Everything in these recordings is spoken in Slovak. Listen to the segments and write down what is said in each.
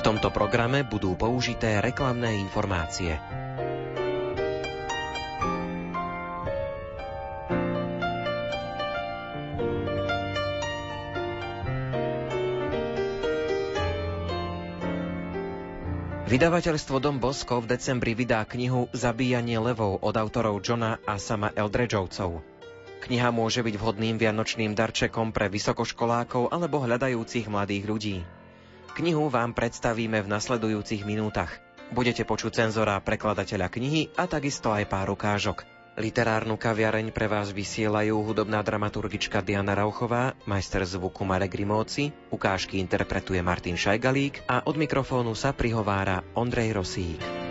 V tomto programe budú použité reklamné informácie. Vydavateľstvo Dom Bosko v decembri vydá knihu Zabíjanie levov od autorov Johna a sama Eldredžovcov. Kniha môže byť vhodným vianočným darčekom pre vysokoškolákov alebo hľadajúcich mladých ľudí. Knihu vám predstavíme v nasledujúcich minútach. Budete počuť cenzora prekladateľa knihy a takisto aj pár ukážok. Literárnu kaviareň pre vás vysielajú hudobná dramaturgička Diana Rauchová, majster zvuku Marek Rimóci, ukážky interpretuje Martin Šajgalík a od mikrofónu sa prihovára Ondrej Rosík.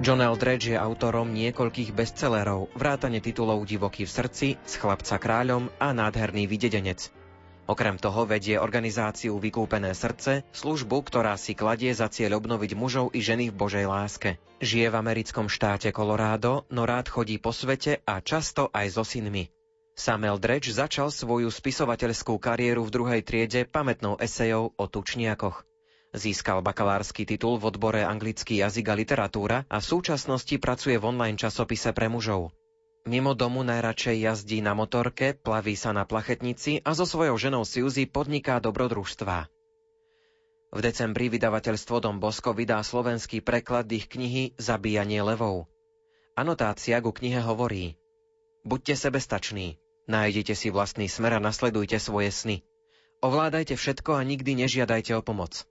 John Eldredge je autorom niekoľkých bestsellerov, vrátane titulov Divoký v srdci, S chlapca kráľom a Nádherný videdenec. Okrem toho vedie organizáciu Vykúpené srdce, službu, ktorá si kladie za cieľ obnoviť mužov i ženy v Božej láske. Žije v americkom štáte Colorado, no rád chodí po svete a často aj so synmi. Sam Eldredge začal svoju spisovateľskú kariéru v druhej triede pamätnou esejou o tučniakoch. Získal bakalársky titul v odbore anglický jazyk a literatúra a v súčasnosti pracuje v online časopise pre mužov. Mimo domu najradšej jazdí na motorke, plaví sa na plachetnici a so svojou ženou Suzy podniká dobrodružstvá. V decembri vydavateľstvo Dom Bosko vydá slovenský preklad ich knihy Zabíjanie levov. Anotácia ku knihe hovorí Buďte sebestační, nájdete si vlastný smer a nasledujte svoje sny. Ovládajte všetko a nikdy nežiadajte o pomoc.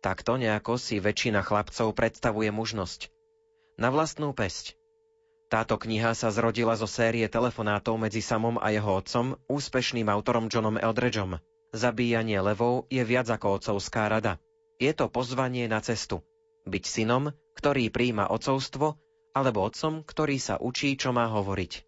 Takto nejako si väčšina chlapcov predstavuje mužnosť. Na vlastnú pesť. Táto kniha sa zrodila zo série telefonátov medzi samom a jeho otcom, úspešným autorom Johnom Eldredgeom. Zabíjanie levov je viac ako otcovská rada. Je to pozvanie na cestu. Byť synom, ktorý príjma otcovstvo, alebo otcom, ktorý sa učí, čo má hovoriť.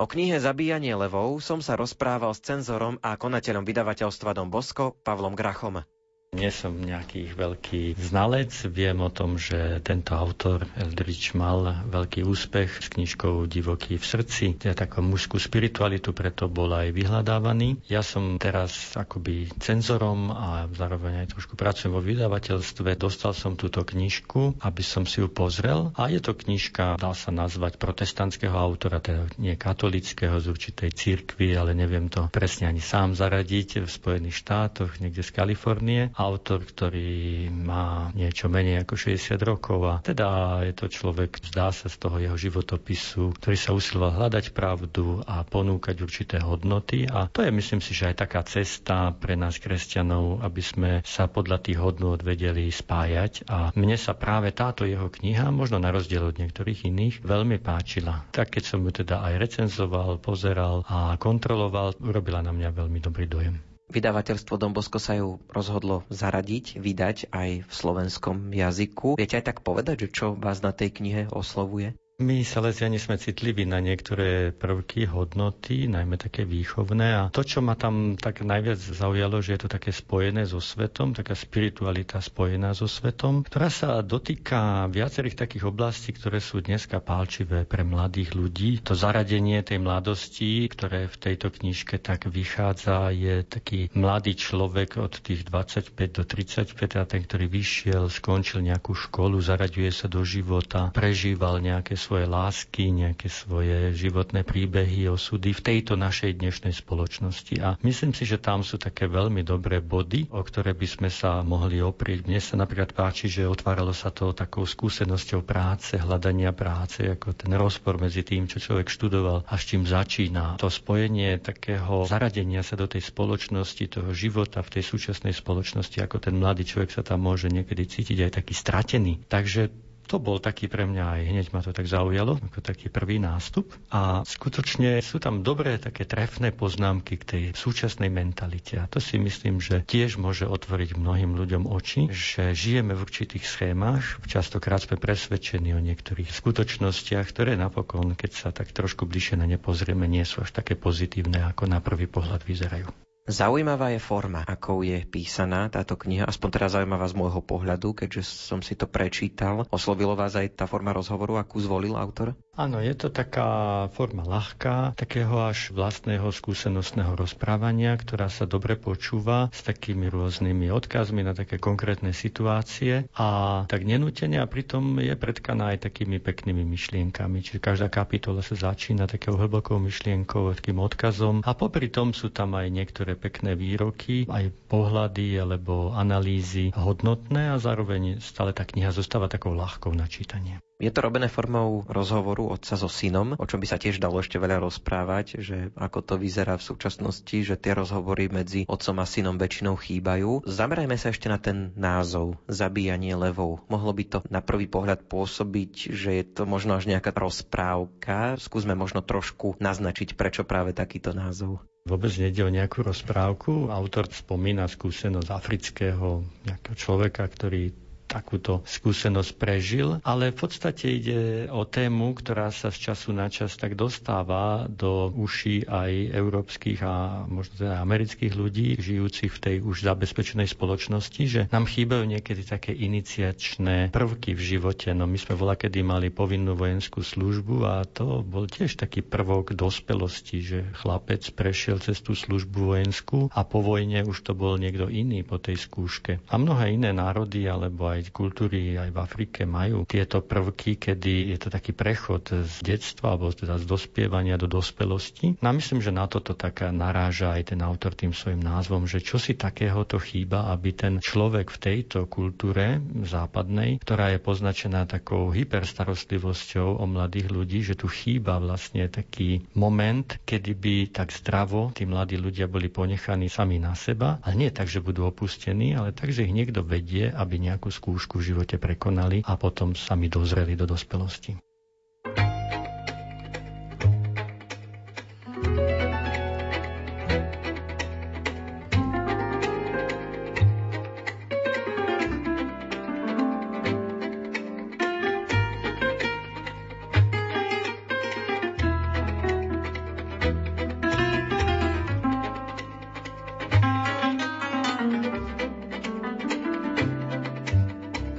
O knihe Zabíjanie levov som sa rozprával s cenzorom a konateľom vydavateľstva Dom Bosko, Pavlom Grachom. Nie som nejaký veľký znalec, viem o tom, že tento autor Eldridge mal veľký úspech s knižkou Divoký v srdci, teda takú mužskú spiritualitu, preto bol aj vyhľadávaný. Ja som teraz akoby cenzorom a zároveň aj trošku pracujem vo vydavateľstve. Dostal som túto knižku, aby som si ju pozrel a je to knižka, dá sa nazvať protestantského autora, teda nie katolického z určitej cirkvi, ale neviem to presne ani sám zaradiť v Spojených štátoch, niekde z Kalifornie autor, ktorý má niečo menej ako 60 rokov a teda je to človek, zdá sa z toho jeho životopisu, ktorý sa usiloval hľadať pravdu a ponúkať určité hodnoty a to je myslím si, že aj taká cesta pre nás kresťanov, aby sme sa podľa tých hodnot vedeli spájať a mne sa práve táto jeho kniha, možno na rozdiel od niektorých iných, veľmi páčila. Tak keď som ju teda aj recenzoval, pozeral a kontroloval, urobila na mňa veľmi dobrý dojem. Vydavateľstvo Dombosko sa ju rozhodlo zaradiť, vydať aj v slovenskom jazyku. Viete aj tak povedať, že čo vás na tej knihe oslovuje? My Salesiani sme citliví na niektoré prvky, hodnoty, najmä také výchovné a to, čo ma tam tak najviac zaujalo, že je to také spojené so svetom, taká spiritualita spojená so svetom, ktorá sa dotýka viacerých takých oblastí, ktoré sú dneska pálčivé pre mladých ľudí. To zaradenie tej mladosti, ktoré v tejto knižke tak vychádza, je taký mladý človek od tých 25 do 35, a ten, ktorý vyšiel, skončil nejakú školu, zaraďuje sa do života, prežíval nejaké svoje svoje lásky, nejaké svoje životné príbehy, osudy v tejto našej dnešnej spoločnosti. A myslím si, že tam sú také veľmi dobré body, o ktoré by sme sa mohli oprieť. Mne sa napríklad páči, že otváralo sa to takou skúsenosťou práce, hľadania práce, ako ten rozpor medzi tým, čo človek študoval a s čím začína. To spojenie takého zaradenia sa do tej spoločnosti, toho života v tej súčasnej spoločnosti, ako ten mladý človek sa tam môže niekedy cítiť aj taký stratený. Takže to bol taký pre mňa aj hneď ma to tak zaujalo, ako taký prvý nástup. A skutočne sú tam dobré také trefné poznámky k tej súčasnej mentalite. A to si myslím, že tiež môže otvoriť mnohým ľuďom oči, že žijeme v určitých schémach. Častokrát sme presvedčení o niektorých skutočnostiach, ktoré napokon, keď sa tak trošku bližšie na ne pozrieme, nie sú až také pozitívne, ako na prvý pohľad vyzerajú. Zaujímavá je forma, akou je písaná táto kniha, aspoň teda zaujímavá z môjho pohľadu, keďže som si to prečítal. Oslovilo vás aj tá forma rozhovoru, akú zvolil autor? Áno, je to taká forma ľahká, takého až vlastného skúsenostného rozprávania, ktorá sa dobre počúva s takými rôznymi odkazmi na také konkrétne situácie a tak nenútene a pritom je predkaná aj takými peknými myšlienkami. Čiže každá kapitola sa začína takou hlbokou myšlienkou, takým odkazom a popri tom sú tam aj niektoré pekné výroky, aj pohľady alebo analýzy hodnotné a zároveň stále tá kniha zostáva takou ľahkou na čítanie. Je to robené formou rozhovoru otca so synom, o čom by sa tiež dalo ešte veľa rozprávať, že ako to vyzerá v súčasnosti, že tie rozhovory medzi otcom a synom väčšinou chýbajú. Zamerajme sa ešte na ten názov, zabíjanie levou. Mohlo by to na prvý pohľad pôsobiť, že je to možno až nejaká rozprávka. Skúsme možno trošku naznačiť, prečo práve takýto názov. Vôbec nejde o nejakú rozprávku. Autor spomína skúsenosť afrického nejakého človeka, ktorý takúto skúsenosť prežil, ale v podstate ide o tému, ktorá sa z času na čas tak dostáva do uší aj európskych a možno teda amerických ľudí, žijúcich v tej už zabezpečenej spoločnosti, že nám chýbajú niekedy také iniciačné prvky v živote. No my sme voľa kedy mali povinnú vojenskú službu a to bol tiež taký prvok dospelosti, že chlapec prešiel cez tú službu vojenskú a po vojne už to bol niekto iný po tej skúške. A mnohé iné národy alebo aj aj kultúry aj v Afrike majú tieto prvky, kedy je to taký prechod z detstva alebo teda z dospievania do dospelosti. No a myslím, že na toto taká naráža aj ten autor tým svojim názvom, že čo si takéhoto chýba, aby ten človek v tejto kultúre západnej, ktorá je poznačená takou hyperstarostlivosťou o mladých ľudí, že tu chýba vlastne taký moment, kedy by tak zdravo tí mladí ľudia boli ponechaní sami na seba, ale nie tak, že budú opustení, ale tak, že ich niekto vedie, aby nejakú skúsenosť skúšku v živote prekonali a potom sami dozreli do dospelosti.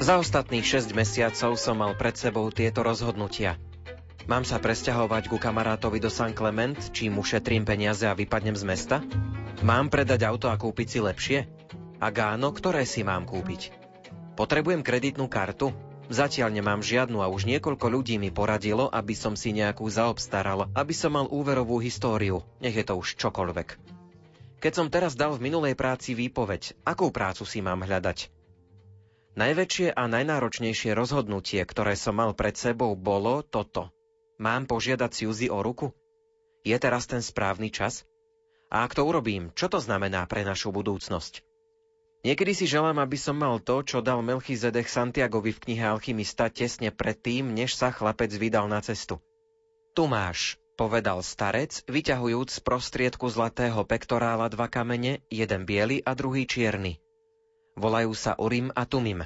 Za ostatných 6 mesiacov som mal pred sebou tieto rozhodnutia. Mám sa presťahovať ku kamarátovi do San Clement, čím ušetrím peniaze a vypadnem z mesta? Mám predať auto a kúpiť si lepšie? Ak áno, ktoré si mám kúpiť? Potrebujem kreditnú kartu? Zatiaľ nemám žiadnu a už niekoľko ľudí mi poradilo, aby som si nejakú zaobstaral, aby som mal úverovú históriu, nech je to už čokoľvek. Keď som teraz dal v minulej práci výpoveď, akú prácu si mám hľadať? Najväčšie a najnáročnejšie rozhodnutie, ktoré som mal pred sebou, bolo toto. Mám požiadať Suzy o ruku? Je teraz ten správny čas? A ak to urobím, čo to znamená pre našu budúcnosť? Niekedy si želám, aby som mal to, čo dal Melchizedek Santiagovi v knihe Alchymista tesne predtým, než sa chlapec vydal na cestu. Tu máš, povedal starec, vyťahujúc z prostriedku zlatého pektorála dva kamene, jeden biely a druhý čierny. Volajú sa Urim a Tumim.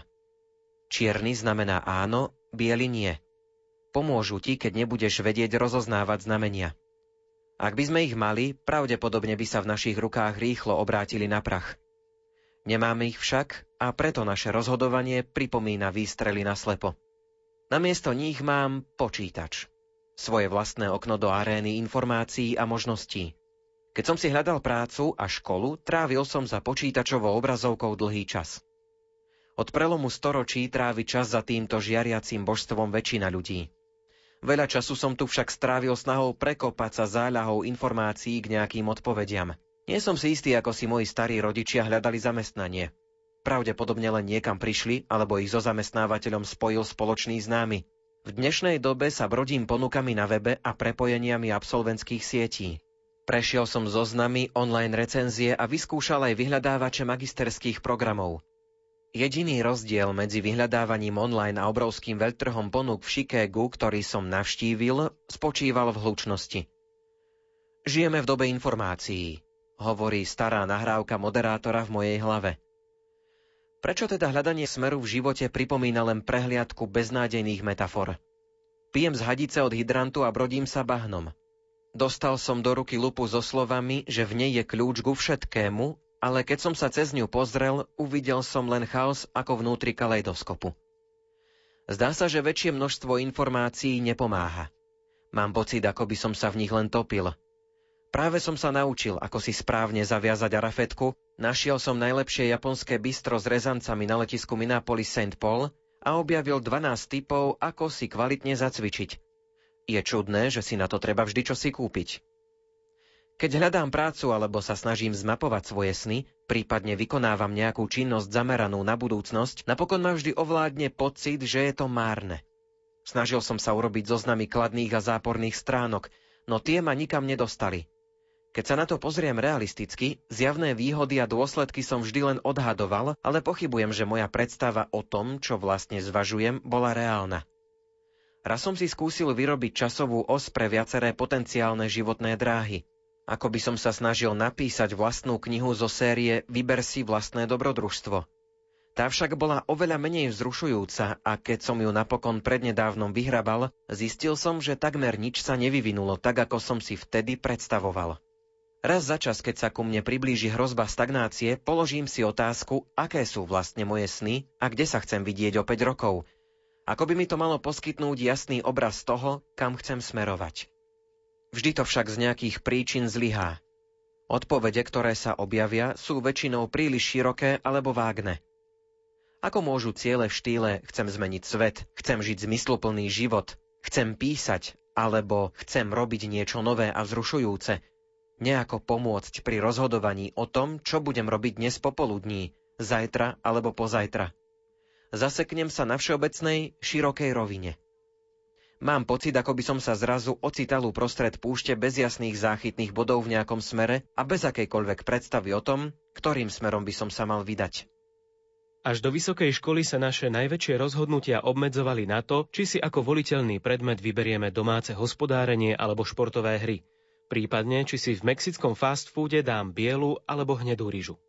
Čierny znamená áno, biely nie. Pomôžu ti, keď nebudeš vedieť rozoznávať znamenia. Ak by sme ich mali, pravdepodobne by sa v našich rukách rýchlo obrátili na prach. Nemáme ich však a preto naše rozhodovanie pripomína výstrely na slepo. Namiesto nich mám počítač. Svoje vlastné okno do arény informácií a možností. Keď som si hľadal prácu a školu, trávil som za počítačovou obrazovkou dlhý čas. Od prelomu storočí trávi čas za týmto žiariacím božstvom väčšina ľudí. Veľa času som tu však strávil snahou prekopať sa záľahou informácií k nejakým odpovediam. Nie som si istý, ako si moji starí rodičia hľadali zamestnanie. Pravdepodobne len niekam prišli, alebo ich so zamestnávateľom spojil spoločný známy. V dnešnej dobe sa brodím ponukami na webe a prepojeniami absolventských sietí. Prešiel som zoznamy, online recenzie a vyskúšal aj vyhľadávače magisterských programov. Jediný rozdiel medzi vyhľadávaním online a obrovským veľtrhom ponúk v Chicagu, ktorý som navštívil, spočíval v hlučnosti. Žijeme v dobe informácií, hovorí stará nahrávka moderátora v mojej hlave. Prečo teda hľadanie smeru v živote pripomína len prehliadku beznádejných metafor? Pijem z hadice od hydrantu a brodím sa bahnom – Dostal som do ruky lupu so slovami, že v nej je kľúč ku všetkému, ale keď som sa cez ňu pozrel, uvidel som len chaos ako vnútri kaleidoskopu. Zdá sa, že väčšie množstvo informácií nepomáha. Mám pocit, ako by som sa v nich len topil. Práve som sa naučil, ako si správne zaviazať arafetku, našiel som najlepšie japonské bistro s rezancami na letisku Minneapolis St. Paul a objavil 12 typov, ako si kvalitne zacvičiť. Je čudné, že si na to treba vždy čosi kúpiť. Keď hľadám prácu alebo sa snažím zmapovať svoje sny, prípadne vykonávam nejakú činnosť zameranú na budúcnosť, napokon ma vždy ovládne pocit, že je to márne. Snažil som sa urobiť zoznamy kladných a záporných stránok, no tie ma nikam nedostali. Keď sa na to pozriem realisticky, zjavné výhody a dôsledky som vždy len odhadoval, ale pochybujem, že moja predstava o tom, čo vlastne zvažujem, bola reálna. Raz som si skúsil vyrobiť časovú os pre viaceré potenciálne životné dráhy. Ako by som sa snažil napísať vlastnú knihu zo série Vyber si vlastné dobrodružstvo. Tá však bola oveľa menej vzrušujúca a keď som ju napokon prednedávnom vyhrabal, zistil som, že takmer nič sa nevyvinulo tak, ako som si vtedy predstavoval. Raz za čas, keď sa ku mne priblíži hrozba stagnácie, položím si otázku, aké sú vlastne moje sny a kde sa chcem vidieť o 5 rokov – ako by mi to malo poskytnúť jasný obraz toho, kam chcem smerovať. Vždy to však z nejakých príčin zlyhá. Odpovede, ktoré sa objavia, sú väčšinou príliš široké alebo vágne. Ako môžu ciele v štýle chcem zmeniť svet, chcem žiť zmysluplný život, chcem písať alebo chcem robiť niečo nové a vzrušujúce, nejako pomôcť pri rozhodovaní o tom, čo budem robiť dnes popoludní, zajtra alebo pozajtra zaseknem sa na všeobecnej, širokej rovine. Mám pocit, ako by som sa zrazu ocital uprostred púšte bez jasných záchytných bodov v nejakom smere a bez akejkoľvek predstavy o tom, ktorým smerom by som sa mal vydať. Až do vysokej školy sa naše najväčšie rozhodnutia obmedzovali na to, či si ako voliteľný predmet vyberieme domáce hospodárenie alebo športové hry. Prípadne, či si v mexickom fast foode dám bielu alebo hnedú rýžu.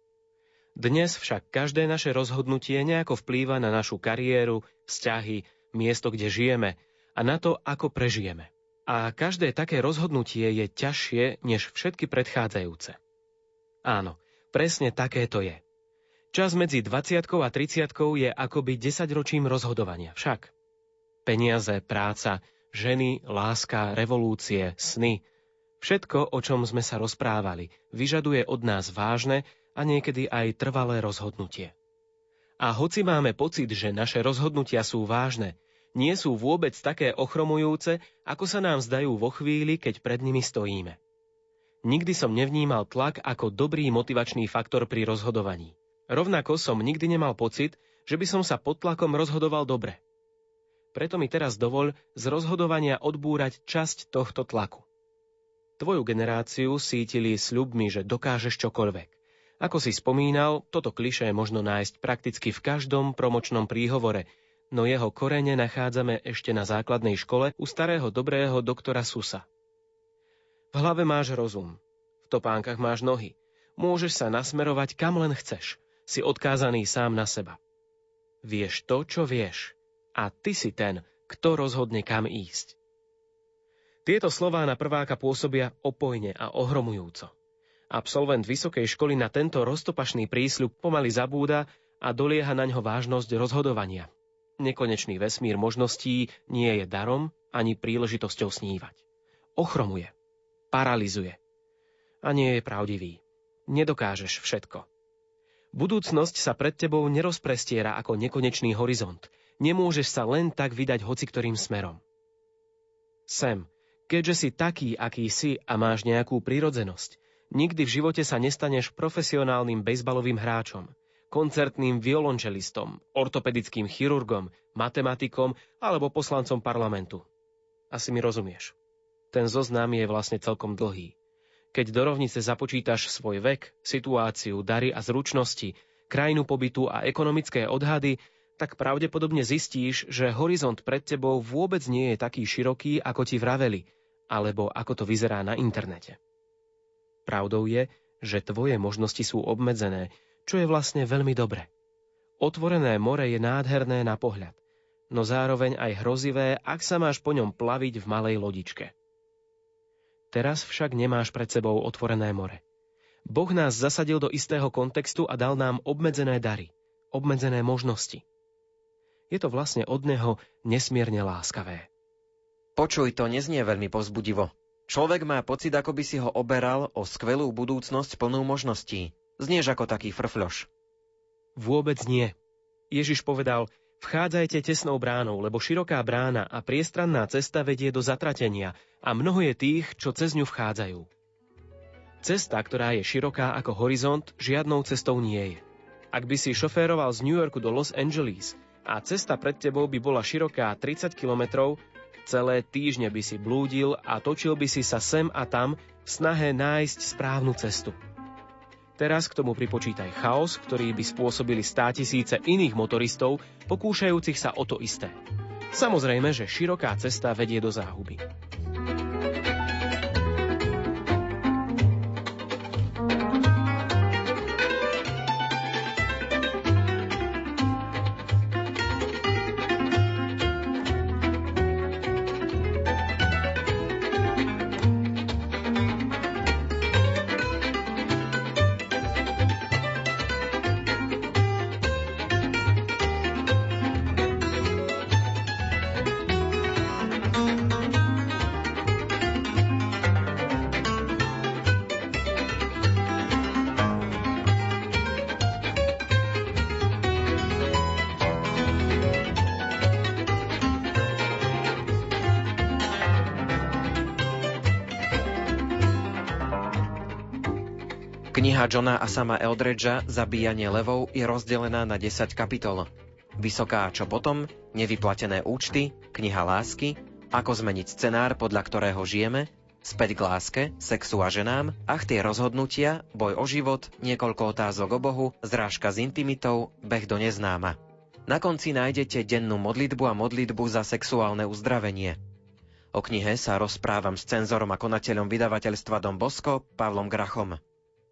Dnes však každé naše rozhodnutie nejako vplýva na našu kariéru, vzťahy, miesto, kde žijeme a na to, ako prežijeme. A každé také rozhodnutie je ťažšie než všetky predchádzajúce. Áno, presne také to je. Čas medzi 20 a 30 je akoby 10 ročím rozhodovania. Však peniaze, práca, ženy, láska, revolúcie, sny, všetko, o čom sme sa rozprávali, vyžaduje od nás vážne a niekedy aj trvalé rozhodnutie. A hoci máme pocit, že naše rozhodnutia sú vážne, nie sú vôbec také ochromujúce, ako sa nám zdajú vo chvíli, keď pred nimi stojíme. Nikdy som nevnímal tlak ako dobrý motivačný faktor pri rozhodovaní. Rovnako som nikdy nemal pocit, že by som sa pod tlakom rozhodoval dobre. Preto mi teraz dovoľ z rozhodovania odbúrať časť tohto tlaku. Tvoju generáciu sítili sľubmi, že dokážeš čokoľvek. Ako si spomínal, toto klišé možno nájsť prakticky v každom promočnom príhovore, no jeho korene nachádzame ešte na základnej škole u starého dobrého doktora Susa. V hlave máš rozum, v topánkach máš nohy, môžeš sa nasmerovať kam len chceš, si odkázaný sám na seba. Vieš to, čo vieš, a ty si ten, kto rozhodne kam ísť. Tieto slová na prváka pôsobia opojne a ohromujúco. Absolvent vysokej školy na tento roztopašný prísľub pomaly zabúda a dolieha na ňo vážnosť rozhodovania. Nekonečný vesmír možností nie je darom ani príležitosťou snívať. Ochromuje, paralizuje a nie je pravdivý. Nedokážeš všetko. Budúcnosť sa pred tebou nerozprestiera ako nekonečný horizont. Nemôžeš sa len tak vydať hoci ktorým smerom. Sem, keďže si taký, aký si a máš nejakú prírodzenosť, Nikdy v živote sa nestaneš profesionálnym bejsbalovým hráčom, koncertným violončelistom, ortopedickým chirurgom, matematikom alebo poslancom parlamentu. Asi mi rozumieš. Ten zoznam je vlastne celkom dlhý. Keď do rovnice započítaš svoj vek, situáciu, dary a zručnosti, krajinu pobytu a ekonomické odhady, tak pravdepodobne zistíš, že horizont pred tebou vôbec nie je taký široký, ako ti vraveli, alebo ako to vyzerá na internete. Pravdou je, že tvoje možnosti sú obmedzené, čo je vlastne veľmi dobre. Otvorené more je nádherné na pohľad, no zároveň aj hrozivé, ak sa máš po ňom plaviť v malej lodičke. Teraz však nemáš pred sebou otvorené more. Boh nás zasadil do istého kontextu a dal nám obmedzené dary, obmedzené možnosti. Je to vlastne od Neho nesmierne láskavé. Počuj, to neznie veľmi pozbudivo. Človek má pocit, ako by si ho oberal o skvelú budúcnosť plnú možností. Znieš ako taký frfľoš. Vôbec nie. Ježiš povedal, vchádzajte tesnou bránou, lebo široká brána a priestranná cesta vedie do zatratenia a mnoho je tých, čo cez ňu vchádzajú. Cesta, ktorá je široká ako horizont, žiadnou cestou nie je. Ak by si šoféroval z New Yorku do Los Angeles a cesta pred tebou by bola široká 30 kilometrov, celé týždne by si blúdil a točil by si sa sem a tam v snahe nájsť správnu cestu. Teraz k tomu pripočítaj chaos, ktorý by spôsobili stá tisíce iných motoristov, pokúšajúcich sa o to isté. Samozrejme, že široká cesta vedie do záhuby. Kniha Johna a sama Eldredža Zabíjanie levou je rozdelená na 10 kapitol. Vysoká čo potom, nevyplatené účty, kniha lásky, ako zmeniť scenár, podľa ktorého žijeme, späť k láske, sexu a ženám, ach tie rozhodnutia, boj o život, niekoľko otázok o Bohu, zrážka s intimitou, beh do neznáma. Na konci nájdete dennú modlitbu a modlitbu za sexuálne uzdravenie. O knihe sa rozprávam s cenzorom a konateľom vydavateľstva Dom Bosko, Pavlom Grachom.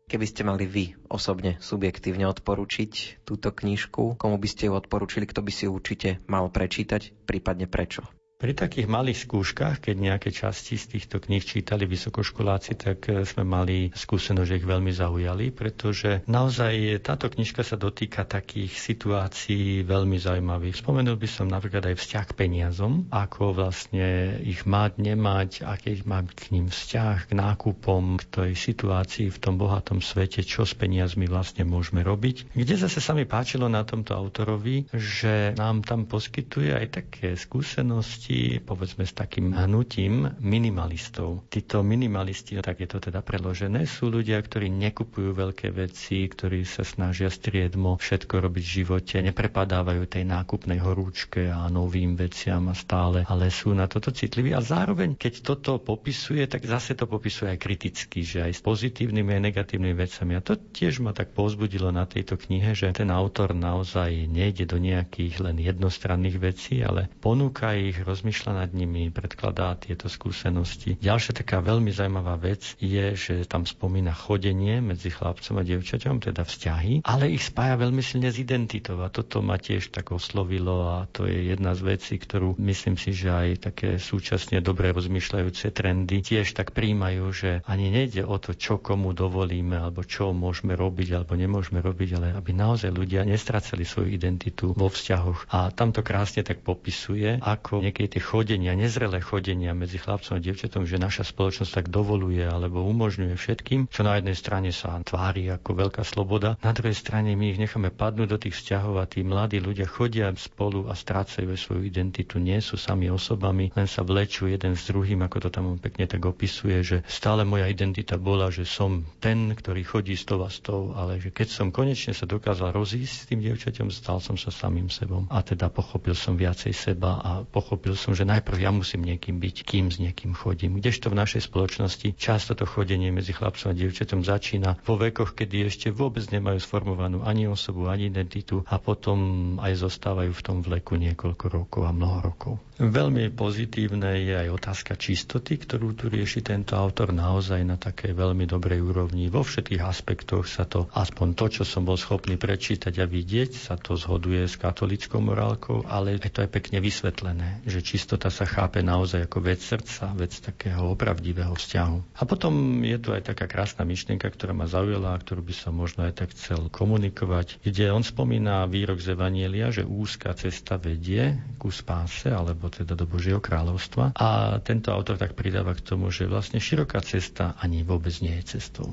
Keby ste mali vy osobne, subjektívne odporučiť túto knižku, komu by ste ju odporúčili, kto by si ju určite mal prečítať, prípadne prečo? Pri takých malých skúškach, keď nejaké časti z týchto kníh čítali vysokoškoláci, tak e, sme mali skúsenosť, že ich veľmi zaujali, pretože naozaj táto knižka sa dotýka takých situácií veľmi zaujímavých. Spomenul by som napríklad aj vzťah k peniazom, ako vlastne ich mať, nemať, aký má k ním vzťah, k nákupom, k tej situácii v tom bohatom svete, čo s peniazmi vlastne môžeme robiť. Kde zase sa mi páčilo na tomto autorovi, že nám tam poskytuje aj také skúsenosti, súvislosti, povedzme, s takým hnutím minimalistov. Títo minimalisti, tak je to teda preložené, sú ľudia, ktorí nekupujú veľké veci, ktorí sa snažia striedmo všetko robiť v živote, neprepadávajú tej nákupnej horúčke a novým veciam a stále, ale sú na toto citliví. A zároveň, keď toto popisuje, tak zase to popisuje aj kriticky, že aj s pozitívnymi a negatívnymi vecami. A to tiež ma tak povzbudilo na tejto knihe, že ten autor naozaj nejde do nejakých len jednostranných vecí, ale ponúka ich, rozmýšľa nad nimi, predkladá tieto skúsenosti. Ďalšia taká veľmi zaujímavá vec je, že tam spomína chodenie medzi chlapcom a dievčaťom, teda vzťahy, ale ich spája veľmi silne s identitou a toto ma tiež tak oslovilo a to je jedna z vecí, ktorú myslím si, že aj také súčasne dobre rozmýšľajúce trendy tiež tak príjmajú, že ani nejde o to, čo komu dovolíme alebo čo môžeme robiť alebo nemôžeme robiť, ale aby naozaj ľudia nestracali svoju identitu vo vzťahoch. A tam to krásne tak popisuje, ako niekedy tie chodenia, nezrelé chodenia medzi chlapcom a dievčatom, že naša spoločnosť tak dovoluje alebo umožňuje všetkým, čo na jednej strane sa tvári ako veľká sloboda, na druhej strane my ich necháme padnúť do tých vzťahov a tí mladí ľudia chodia spolu a strácajú svoju identitu, nie sú sami osobami, len sa vlečú jeden s druhým, ako to tam on pekne tak opisuje, že stále moja identita bola, že som ten, ktorý chodí s tou a s tou, ale že keď som konečne sa dokázal rozísť s tým dievčaťom, stal som sa samým sebom a teda pochopil som viacej seba a pochopil som, že najprv ja musím niekým byť, kým s niekým chodím. Kdežto v našej spoločnosti často to chodenie medzi chlapcom a dievčatom začína vo vekoch, kedy ešte vôbec nemajú sformovanú ani osobu, ani identitu a potom aj zostávajú v tom vleku niekoľko rokov a mnoho rokov. Veľmi pozitívne je aj otázka čistoty, ktorú tu rieši tento autor naozaj na takej veľmi dobrej úrovni. Vo všetkých aspektoch sa to, aspoň to, čo som bol schopný prečítať a vidieť, sa to zhoduje s katolickou morálkou, ale je to aj pekne vysvetlené, že čistota sa chápe naozaj ako vec srdca, vec takého opravdivého vzťahu. A potom je tu aj taká krásna myšlienka, ktorá ma zaujala a ktorú by som možno aj tak chcel komunikovať, kde on spomína výrok z Evanielia, že úzka cesta vedie ku spáse, alebo teda do Božieho kráľovstva. A tento autor tak pridáva k tomu, že vlastne široká cesta ani vôbec nie je cestou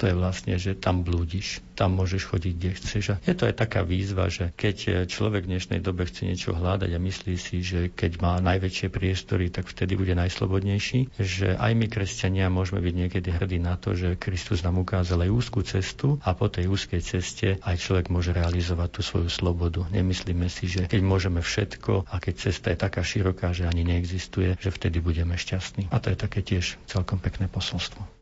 to je vlastne, že tam blúdiš, tam môžeš chodiť, kde chceš. A je to aj taká výzva, že keď človek v dnešnej dobe chce niečo hľadať a myslí si, že keď má najväčšie priestory, tak vtedy bude najslobodnejší, že aj my, kresťania, môžeme byť niekedy hrdí na to, že Kristus nám ukázal aj úzkú cestu a po tej úzkej ceste aj človek môže realizovať tú svoju slobodu. Nemyslíme si, že keď môžeme všetko a keď cesta je taká široká, že ani neexistuje, že vtedy budeme šťastní. A to je také tiež celkom pekné posolstvo.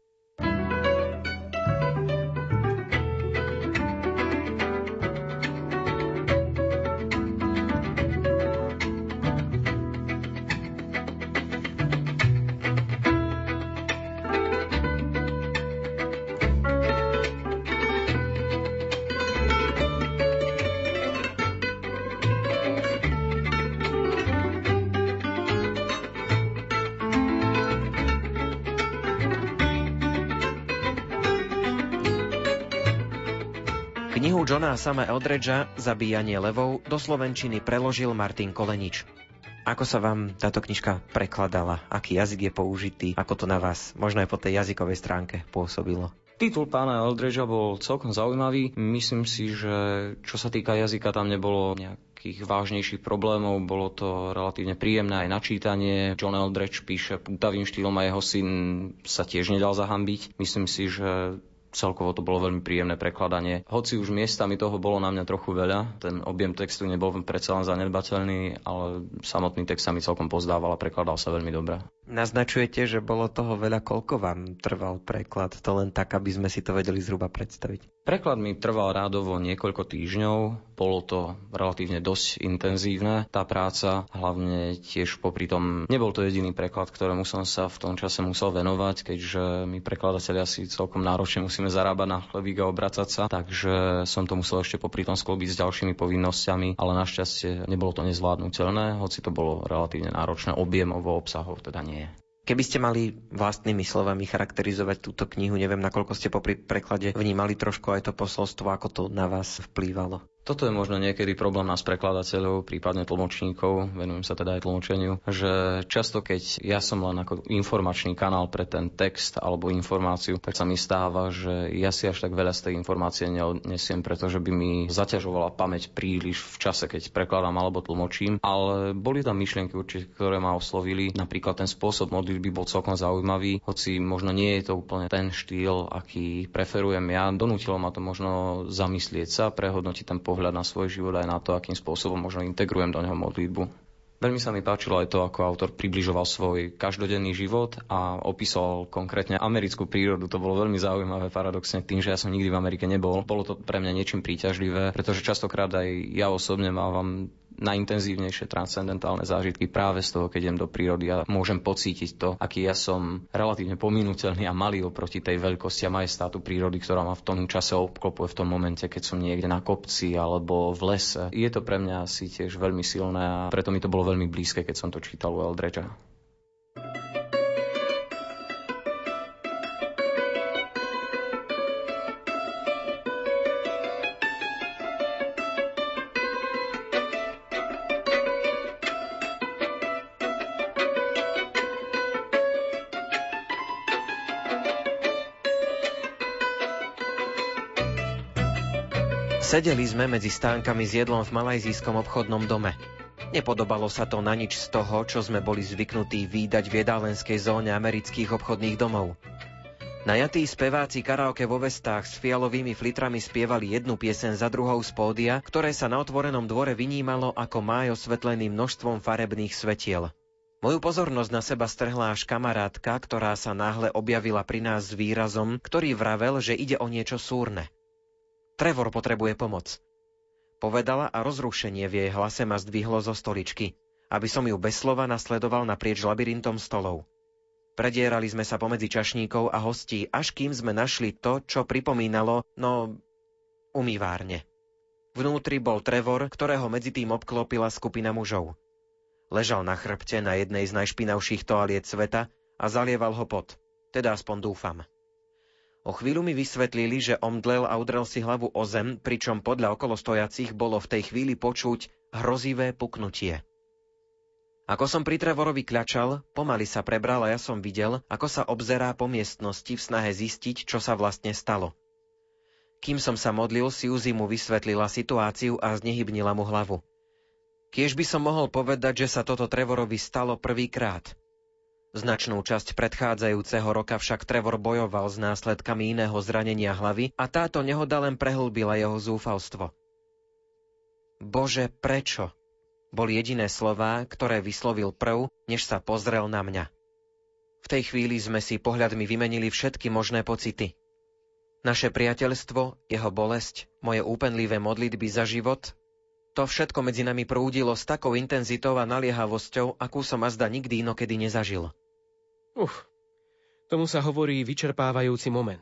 Johna Sama Eldredža Zabíjanie levou do slovenčiny preložil Martin Kolenič. Ako sa vám táto knižka prekladala? Aký jazyk je použitý? Ako to na vás, možno aj po tej jazykovej stránke, pôsobilo? Titul pána Eldredža bol celkom zaujímavý. Myslím si, že čo sa týka jazyka, tam nebolo nejakých vážnejších problémov. Bolo to relatívne príjemné aj načítanie. John Eldredge píše pútavým štýlom a jeho syn sa tiež nedal zahambiť. Myslím si, že celkovo to bolo veľmi príjemné prekladanie. Hoci už miestami toho bolo na mňa trochu veľa, ten objem textu nebol predsa len zanedbateľný, ale samotný text sa mi celkom pozdával a prekladal sa veľmi dobre. Naznačujete, že bolo toho veľa, koľko vám trval preklad? To len tak, aby sme si to vedeli zhruba predstaviť. Preklad mi trval rádovo niekoľko týždňov, bolo to relatívne dosť intenzívne, tá práca, hlavne tiež popri tom, nebol to jediný preklad, ktorému som sa v tom čase musel venovať, keďže my prekladatelia si celkom náročne musíme zarábať na chlebík a obracať sa, takže som to musel ešte popri tom sklobiť s ďalšími povinnosťami, ale našťastie nebolo to nezvládnutelné, hoci to bolo relatívne náročné objemovo, obsahov teda nie. Keby ste mali vlastnými slovami charakterizovať túto knihu, neviem, nakoľko ste po preklade vnímali trošku aj to posolstvo, ako to na vás vplývalo. Toto je možno niekedy problém nás prekladateľov, prípadne tlmočníkov, venujem sa teda aj tlmočeniu, že často keď ja som len ako informačný kanál pre ten text alebo informáciu, tak sa mi stáva, že ja si až tak veľa z tej informácie nesiem, pretože by mi zaťažovala pamäť príliš v čase, keď prekladám alebo tlmočím, ale boli tam myšlienky určite, ktoré ma oslovili. Napríklad ten spôsob modlitby bol celkom zaujímavý, hoci možno nie je to úplne ten štýl, aký preferujem ja. Donútilo ma to možno zamyslieť sa, prehodnotiť ten pohľad pohľad na svoj život aj na to, akým spôsobom možno integrujem do neho modlitbu. Veľmi sa mi páčilo aj to, ako autor približoval svoj každodenný život a opísal konkrétne americkú prírodu. To bolo veľmi zaujímavé paradoxne tým, že ja som nikdy v Amerike nebol. Bolo to pre mňa niečím príťažlivé, pretože častokrát aj ja osobne mávam najintenzívnejšie transcendentálne zážitky práve z toho, keď idem do prírody a môžem pocítiť to, aký ja som relatívne pominuteľný a malý oproti tej veľkosti a majestátu prírody, ktorá ma v tom čase obklopuje v tom momente, keď som niekde na kopci alebo v lese. Je to pre mňa asi tiež veľmi silné a preto mi to bolo veľmi blízke, keď som to čítal u Eldredža. Sedeli sme medzi stánkami s jedlom v malajzijskom obchodnom dome. Nepodobalo sa to na nič z toho, čo sme boli zvyknutí výdať v jedálenskej zóne amerických obchodných domov. Najatí speváci karaoke vo vestách s fialovými flitrami spievali jednu piesen za druhou z pódia, ktoré sa na otvorenom dvore vynímalo ako máj osvetlený množstvom farebných svetiel. Moju pozornosť na seba strhla až kamarátka, ktorá sa náhle objavila pri nás s výrazom, ktorý vravel, že ide o niečo súrne. Trevor potrebuje pomoc. Povedala a rozrušenie v jej hlase ma zdvihlo zo stoličky, aby som ju bez slova nasledoval naprieč labyrintom stolov. Predierali sme sa pomedzi čašníkov a hostí, až kým sme našli to, čo pripomínalo, no, umývárne. Vnútri bol Trevor, ktorého medzi tým obklopila skupina mužov. Ležal na chrbte na jednej z najšpinavších toaliet sveta a zalieval ho pot. Teda aspoň dúfam. O chvíľu mi vysvetlili, že omdlel a udrel si hlavu o zem, pričom podľa okolostojacích bolo v tej chvíli počuť hrozivé puknutie. Ako som pri Trevorovi kľačal, pomaly sa prebral a ja som videl, ako sa obzerá po miestnosti v snahe zistiť, čo sa vlastne stalo. Kým som sa modlil, Suzy mu vysvetlila situáciu a znehybnila mu hlavu. Kiež by som mohol povedať, že sa toto Trevorovi stalo prvýkrát. Značnú časť predchádzajúceho roka však Trevor bojoval s následkami iného zranenia hlavy a táto nehoda len prehlbila jeho zúfalstvo. Bože, prečo? Boli jediné slová, ktoré vyslovil prv, než sa pozrel na mňa. V tej chvíli sme si pohľadmi vymenili všetky možné pocity. Naše priateľstvo, jeho bolesť, moje úpenlivé modlitby za život to všetko medzi nami prúdilo s takou intenzitou a naliehavosťou, akú som azda nikdy inokedy nezažil. Uf, tomu sa hovorí vyčerpávajúci moment.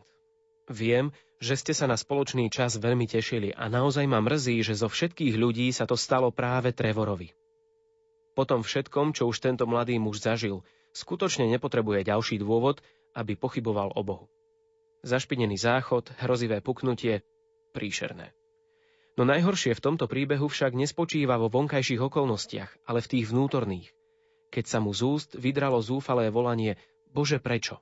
Viem, že ste sa na spoločný čas veľmi tešili a naozaj ma mrzí, že zo všetkých ľudí sa to stalo práve Trevorovi. Po tom všetkom, čo už tento mladý muž zažil, skutočne nepotrebuje ďalší dôvod, aby pochyboval o Bohu. Zašpinený záchod, hrozivé puknutie, príšerné. No najhoršie v tomto príbehu však nespočíva vo vonkajších okolnostiach, ale v tých vnútorných. Keď sa mu z úst vydralo zúfalé volanie Bože prečo?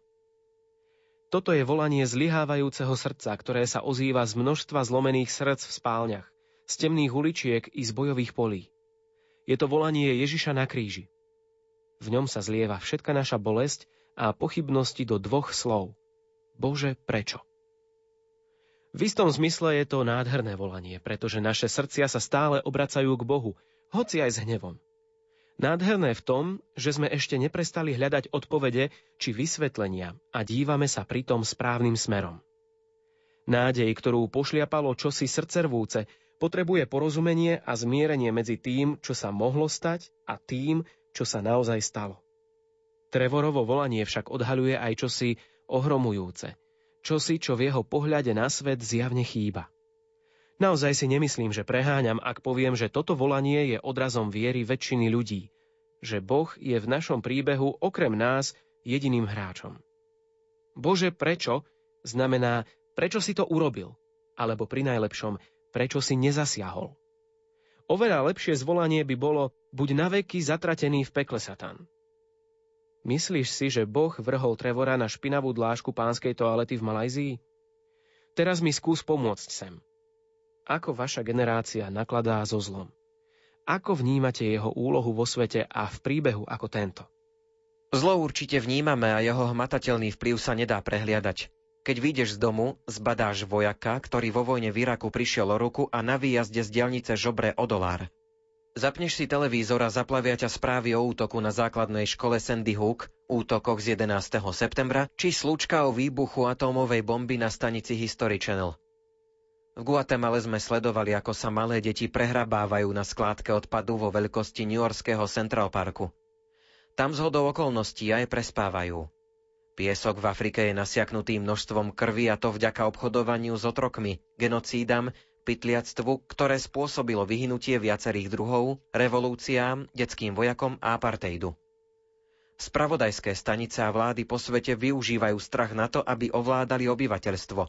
Toto je volanie zlyhávajúceho srdca, ktoré sa ozýva z množstva zlomených srdc v spálniach, z temných uličiek i z bojových polí. Je to volanie Ježiša na kríži. V ňom sa zlieva všetka naša bolesť a pochybnosti do dvoch slov. Bože, prečo? V istom zmysle je to nádherné volanie, pretože naše srdcia sa stále obracajú k Bohu, hoci aj s hnevom. Nádherné v tom, že sme ešte neprestali hľadať odpovede či vysvetlenia a dívame sa pritom správnym smerom. Nádej, ktorú pošliapalo čosi srdcervúce, potrebuje porozumenie a zmierenie medzi tým, čo sa mohlo stať a tým, čo sa naozaj stalo. Trevorovo volanie však odhaľuje aj čosi ohromujúce – čosi, čo v jeho pohľade na svet zjavne chýba. Naozaj si nemyslím, že preháňam, ak poviem, že toto volanie je odrazom viery väčšiny ľudí, že Boh je v našom príbehu okrem nás jediným hráčom. Bože, prečo znamená, prečo si to urobil, alebo pri najlepšom, prečo si nezasiahol. Oveľa lepšie zvolanie by bolo, buď naveky zatratený v pekle Satan. Myslíš si, že Boh vrhol Trevora na špinavú dlážku pánskej toalety v Malajzii? Teraz mi skús pomôcť sem. Ako vaša generácia nakladá so zlom? Ako vnímate jeho úlohu vo svete a v príbehu ako tento? Zlo určite vnímame a jeho hmatateľný vplyv sa nedá prehliadať. Keď vyjdeš z domu, zbadáš vojaka, ktorý vo vojne v Iraku prišiel o ruku a na výjazde z dielnice žobre o dolár. Zapneš si televízor a zaplavia ťa správy o útoku na základnej škole Sandy Hook, útokoch z 11. septembra, či slučka o výbuchu atómovej bomby na stanici History Channel. V Guatemale sme sledovali, ako sa malé deti prehrabávajú na skládke odpadu vo veľkosti New Yorkského Central Parku. Tam z hodou okolností aj prespávajú. Piesok v Afrike je nasiaknutý množstvom krvi a to vďaka obchodovaniu s otrokmi, genocídam, pytliactvu, ktoré spôsobilo vyhnutie viacerých druhov, revolúciám, detským vojakom a apartheidu. Spravodajské stanice a vlády po svete využívajú strach na to, aby ovládali obyvateľstvo.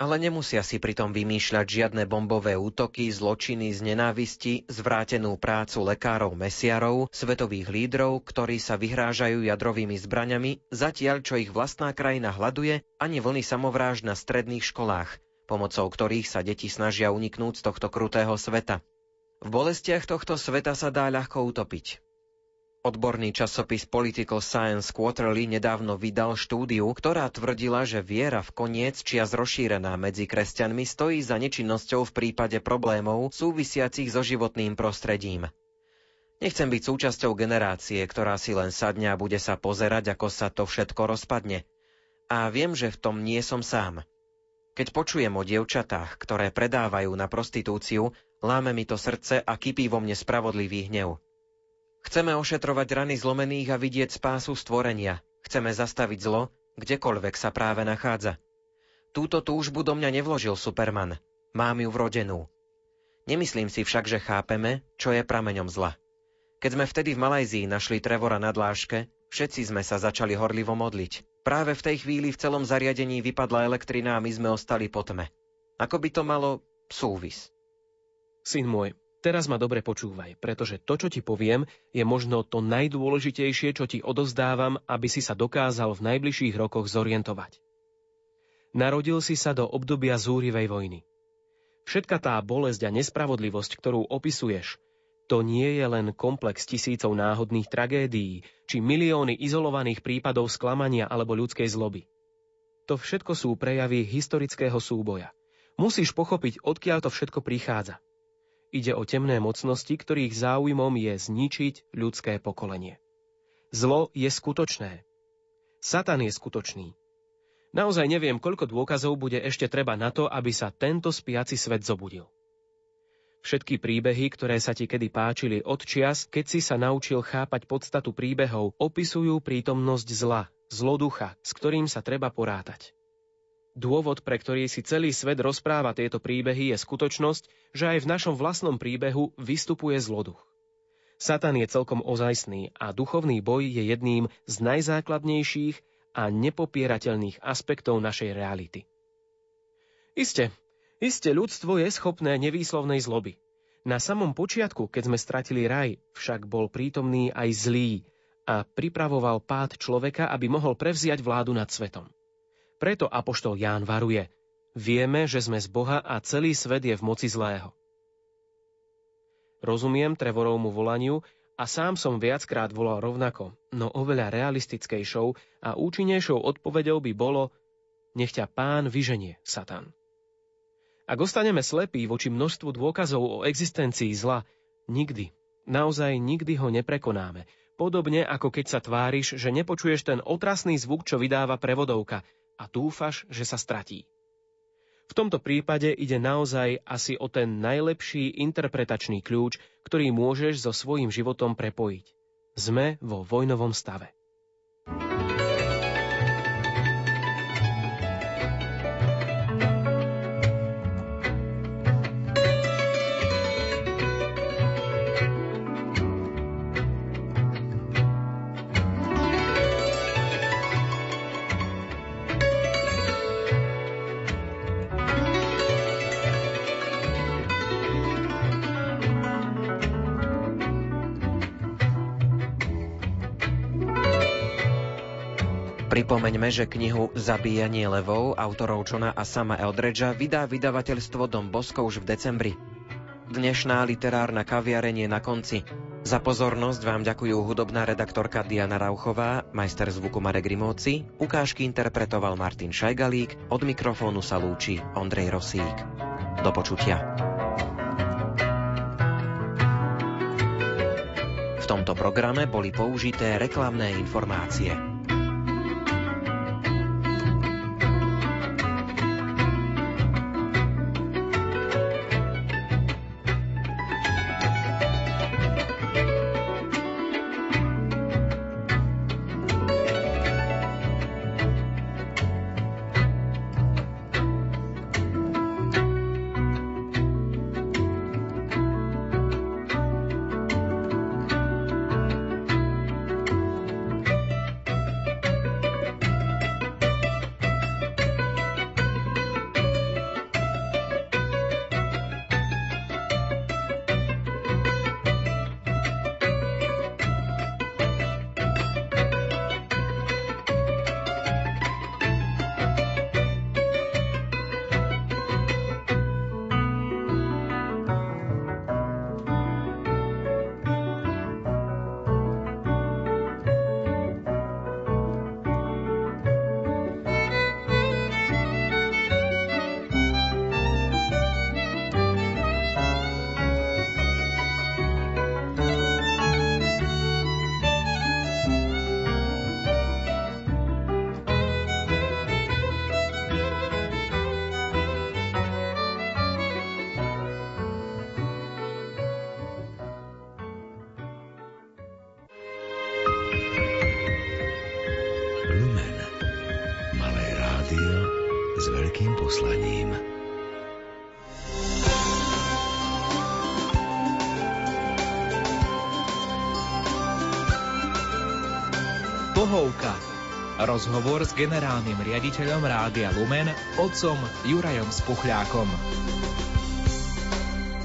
Ale nemusia si pritom vymýšľať žiadne bombové útoky, zločiny z nenávisti, zvrátenú prácu lekárov mesiarov, svetových lídrov, ktorí sa vyhrážajú jadrovými zbraňami, zatiaľ čo ich vlastná krajina hľaduje, ani vlny samovráž na stredných školách – pomocou ktorých sa deti snažia uniknúť z tohto krutého sveta. V bolestiach tohto sveta sa dá ľahko utopiť. Odborný časopis Political Science Quarterly nedávno vydal štúdiu, ktorá tvrdila, že viera v koniec čias rozšírená medzi kresťanmi stojí za nečinnosťou v prípade problémov súvisiacich so životným prostredím. Nechcem byť súčasťou generácie, ktorá si len sadne a bude sa pozerať, ako sa to všetko rozpadne. A viem, že v tom nie som sám. Keď počujem o dievčatách, ktoré predávajú na prostitúciu, láme mi to srdce a kypí vo mne spravodlivý hnev. Chceme ošetrovať rany zlomených a vidieť spásu stvorenia. Chceme zastaviť zlo, kdekoľvek sa práve nachádza. Túto túžbu do mňa nevložil Superman. Mám ju vrodenú. Nemyslím si však, že chápeme, čo je prameňom zla. Keď sme vtedy v Malajzii našli Trevora na dláške, všetci sme sa začali horlivo modliť. Práve v tej chvíli v celom zariadení vypadla elektrina a my sme ostali po tme. Ako by to malo súvis? Syn môj, teraz ma dobre počúvaj, pretože to, čo ti poviem, je možno to najdôležitejšie, čo ti odozdávam, aby si sa dokázal v najbližších rokoch zorientovať. Narodil si sa do obdobia zúrivej vojny. Všetka tá bolesť a nespravodlivosť, ktorú opisuješ, to nie je len komplex tisícov náhodných tragédií, či milióny izolovaných prípadov sklamania alebo ľudskej zloby. To všetko sú prejavy historického súboja. Musíš pochopiť, odkiaľ to všetko prichádza. Ide o temné mocnosti, ktorých záujmom je zničiť ľudské pokolenie. Zlo je skutočné. Satan je skutočný. Naozaj neviem, koľko dôkazov bude ešte treba na to, aby sa tento spiaci svet zobudil. Všetky príbehy, ktoré sa ti kedy páčili od čias, keď si sa naučil chápať podstatu príbehov, opisujú prítomnosť zla, zloducha, s ktorým sa treba porátať. Dôvod, pre ktorý si celý svet rozpráva tieto príbehy, je skutočnosť, že aj v našom vlastnom príbehu vystupuje zloduch. Satan je celkom ozajstný a duchovný boj je jedným z najzákladnejších a nepopierateľných aspektov našej reality. Isté, Isté ľudstvo je schopné nevýslovnej zloby. Na samom počiatku, keď sme stratili raj, však bol prítomný aj zlý a pripravoval pád človeka, aby mohol prevziať vládu nad svetom. Preto apoštol Ján varuje, vieme, že sme z Boha a celý svet je v moci zlého. Rozumiem Trevorovmu volaniu a sám som viackrát volal rovnako, no oveľa realistickejšou a účinnejšou odpovedou by bolo nech ťa pán vyženie, Satan. Ak ostaneme slepí voči množstvu dôkazov o existencii zla, nikdy, naozaj nikdy ho neprekonáme. Podobne ako keď sa tváriš, že nepočuješ ten otrasný zvuk, čo vydáva prevodovka a dúfaš, že sa stratí. V tomto prípade ide naozaj asi o ten najlepší interpretačný kľúč, ktorý môžeš so svojím životom prepojiť. Sme vo vojnovom stave. Pripomeňme, že knihu Zabíjanie levov autorov Johna a sama Eldredža vydá vydavateľstvo Dom Bosko už v decembri. Dnešná literárna kaviarenie na konci. Za pozornosť vám ďakujú hudobná redaktorka Diana Rauchová, majster zvuku Marek Rimóci, ukážky interpretoval Martin Šajgalík, od mikrofónu sa lúči Ondrej Rosík. Do počutia. V tomto programe boli použité reklamné informácie. Rozhovor s generálnym riaditeľom Rádia Lumen, otcom Jurajom Spuchľákom.